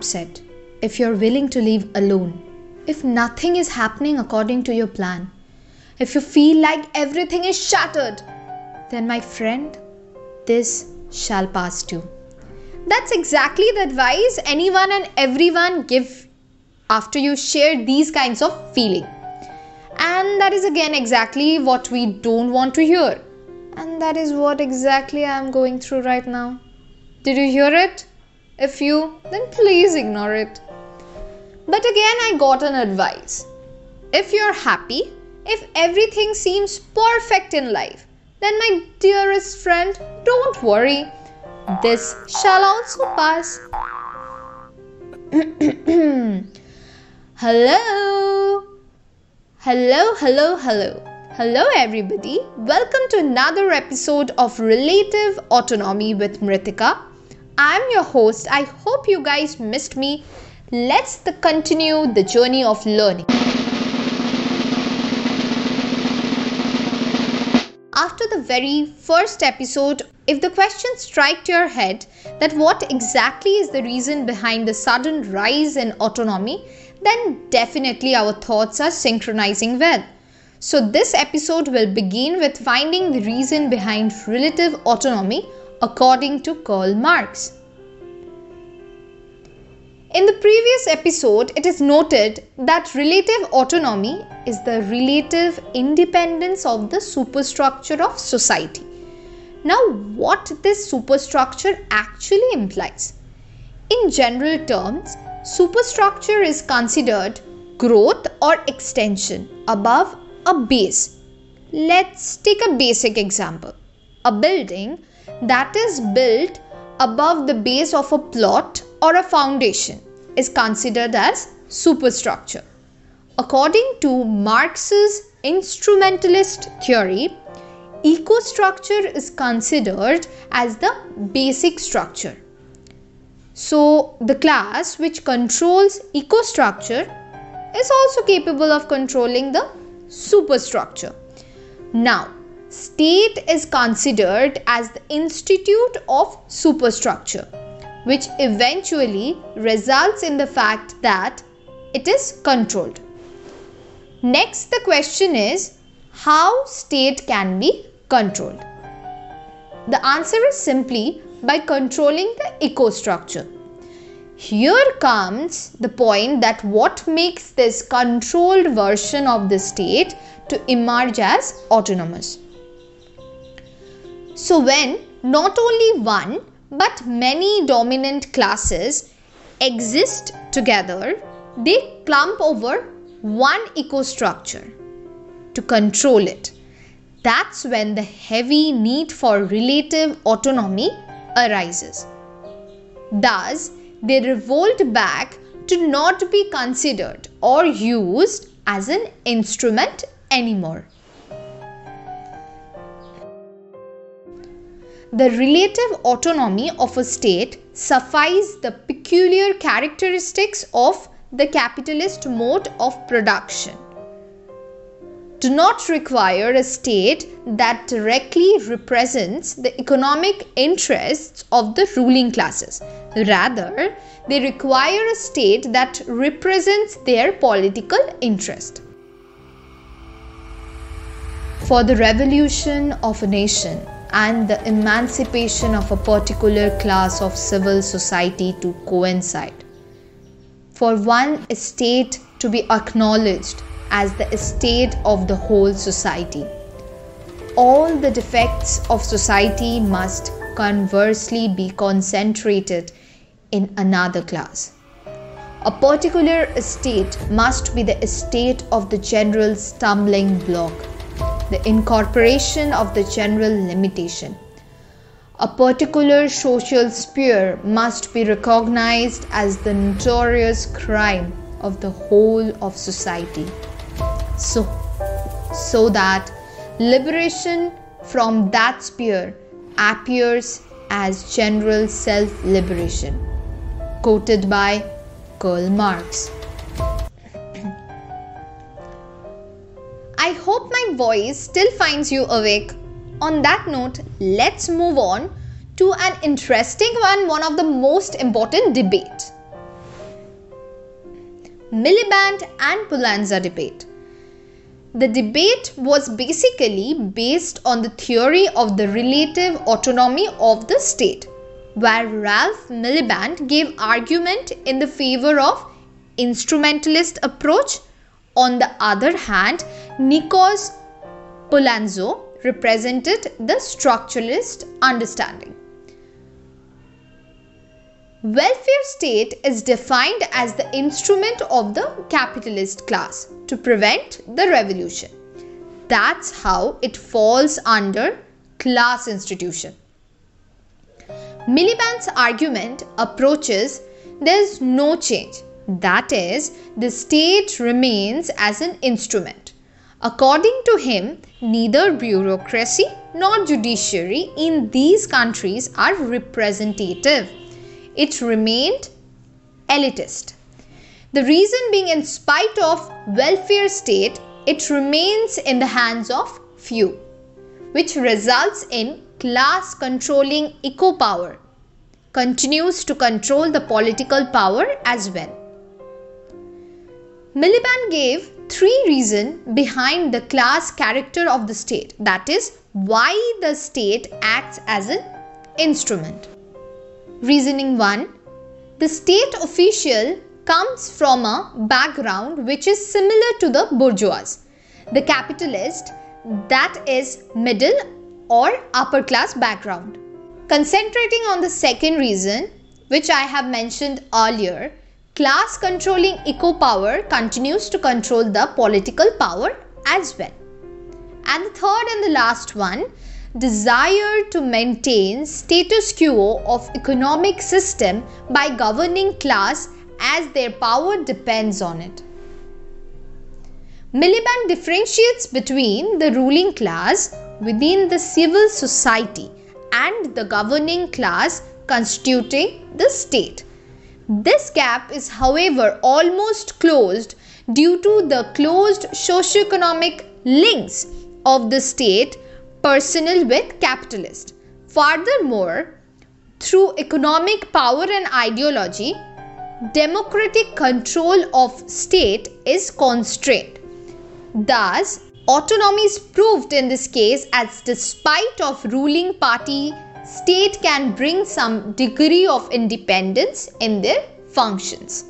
upset, if you're willing to leave alone, if nothing is happening according to your plan, if you feel like everything is shattered, then my friend, this shall pass too. That's exactly the advice anyone and everyone give after you share these kinds of feeling. And that is again exactly what we don't want to hear. And that is what exactly I am going through right now. Did you hear it? If you, then please ignore it. But again, I got an advice. If you're happy, if everything seems perfect in life, then my dearest friend, don't worry. This shall also pass. hello. Hello, hello, hello. Hello, everybody. Welcome to another episode of Relative Autonomy with Mritika. I'm your host. I hope you guys missed me. Let's the continue the journey of learning. After the very first episode, if the question striked your head that what exactly is the reason behind the sudden rise in autonomy, then definitely our thoughts are synchronizing well. So, this episode will begin with finding the reason behind relative autonomy according to Karl Marx. In the previous episode, it is noted that relative autonomy is the relative independence of the superstructure of society. Now, what this superstructure actually implies? In general terms, superstructure is considered growth or extension above a base. Let's take a basic example. A building that is built above the base of a plot or a foundation is considered as superstructure. According to Marx's instrumentalist theory, ecostructure is considered as the basic structure. So, the class which controls ecostructure is also capable of controlling the superstructure. Now, state is considered as the institute of superstructure which eventually results in the fact that it is controlled. Next, the question is how state can be controlled? The answer is simply by controlling the ecostructure. Here comes the point that what makes this controlled version of the state to emerge as autonomous. So, when not only one but many dominant classes exist together, they clump over one ecostructure to control it. That's when the heavy need for relative autonomy arises. Thus, they revolt back to not be considered or used as an instrument anymore. The relative autonomy of a state suffice the peculiar characteristics of the capitalist mode of production do not require a state that directly represents the economic interests of the ruling classes. Rather, they require a state that represents their political interest. For the revolution of a nation, and the emancipation of a particular class of civil society to coincide. For one estate to be acknowledged as the estate of the whole society. All the defects of society must conversely be concentrated in another class. A particular estate must be the estate of the general stumbling block the incorporation of the general limitation. A particular social sphere must be recognized as the notorious crime of the whole of society. So, so that liberation from that sphere appears as general self liberation. Quoted by Karl Marx. I hope my voice still finds you awake. On that note, let's move on to an interesting one, one of the most important debate. Miliband and Poulantzas debate. The debate was basically based on the theory of the relative autonomy of the state, where Ralph Miliband gave argument in the favor of instrumentalist approach. On the other hand, Nikos Poulantzas represented the structuralist understanding. Welfare state is defined as the instrument of the capitalist class to prevent the revolution. That's how it falls under class institution. Miliband's argument approaches there's no change. That is, the state remains as an instrument. According to him, neither bureaucracy nor judiciary in these countries are representative it remained elitist. The reason being, in spite of welfare state, it remains in the hands of few, which results in class controlling eco power, continues to control the political power as well. Miliband gave three reason behind the class character of the state, that is, why the state acts as an instrument. Reasoning 1 The state official comes from a background which is similar to the bourgeois, the capitalist, that is middle or upper class background. Concentrating on the second reason, which I have mentioned earlier, class controlling eco power continues to control the political power as well. And the third and the last one, desire to maintain status quo of economic system by governing class as their power depends on it. Miliband differentiates between the ruling class within the civil society and the governing class constituting the state. This gap is, however, almost closed due to the closed socio-economic links of the state personal with capitalist. Furthermore, through economic power and ideology, democratic control of state is constrained. Thus, autonomy is proved in this case as despite of ruling party, state can bring some degree of independence in their functions.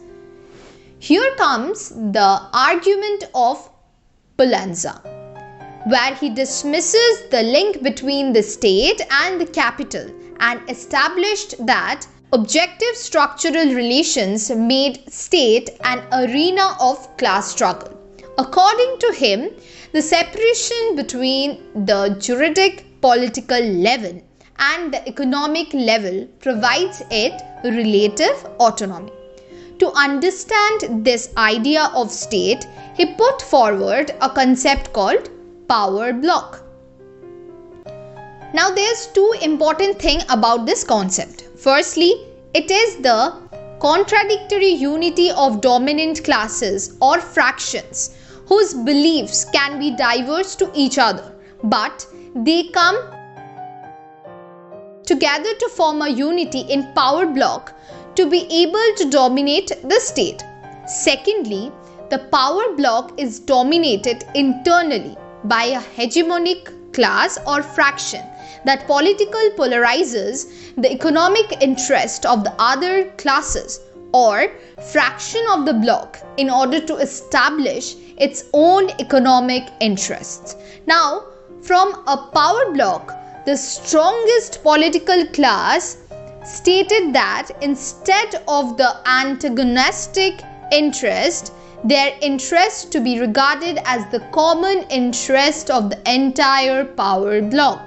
Here comes the argument of Poulantzas where he dismisses the link between the state and the capital and established that objective structural relations made state an arena of class struggle. According to him, the separation between the juridic political level and the economic level provides it relative autonomy. To understand this idea of state, he put forward a concept called power bloc. Now there's two important thing about this concept. Firstly, it is the contradictory unity of dominant classes or fractions whose beliefs can be diverse to each other, but they come together to form a unity in power bloc to be able to dominate the state. Secondly, the power bloc is dominated internally by a hegemonic class or fraction that political polarizes the economic interest of the other classes or fraction of the bloc in order to establish its own economic interests. Now, from a power bloc, the strongest political class stated that instead of the antagonistic interest, their interest to be regarded as the common interest of the entire power bloc.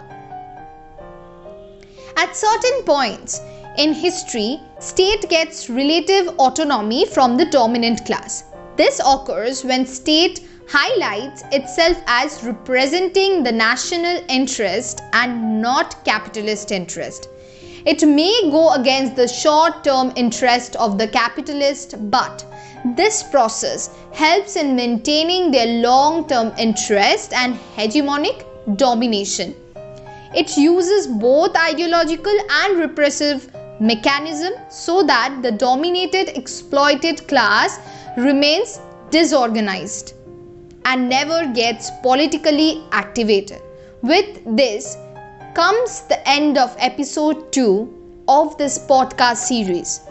At certain points in history, state gets relative autonomy from the dominant class. This occurs when state highlights itself as representing the national interest and not capitalist interest. It may go against the short term interest of the capitalist, but this process helps in maintaining their long term interest and hegemonic domination. It uses both ideological and repressive mechanism so that the dominated exploited class remains disorganized and never gets politically activated. With this comes the end of episode 2 of this podcast series.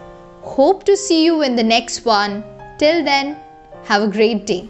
Hope to see you in the next one. Till then, have a great day.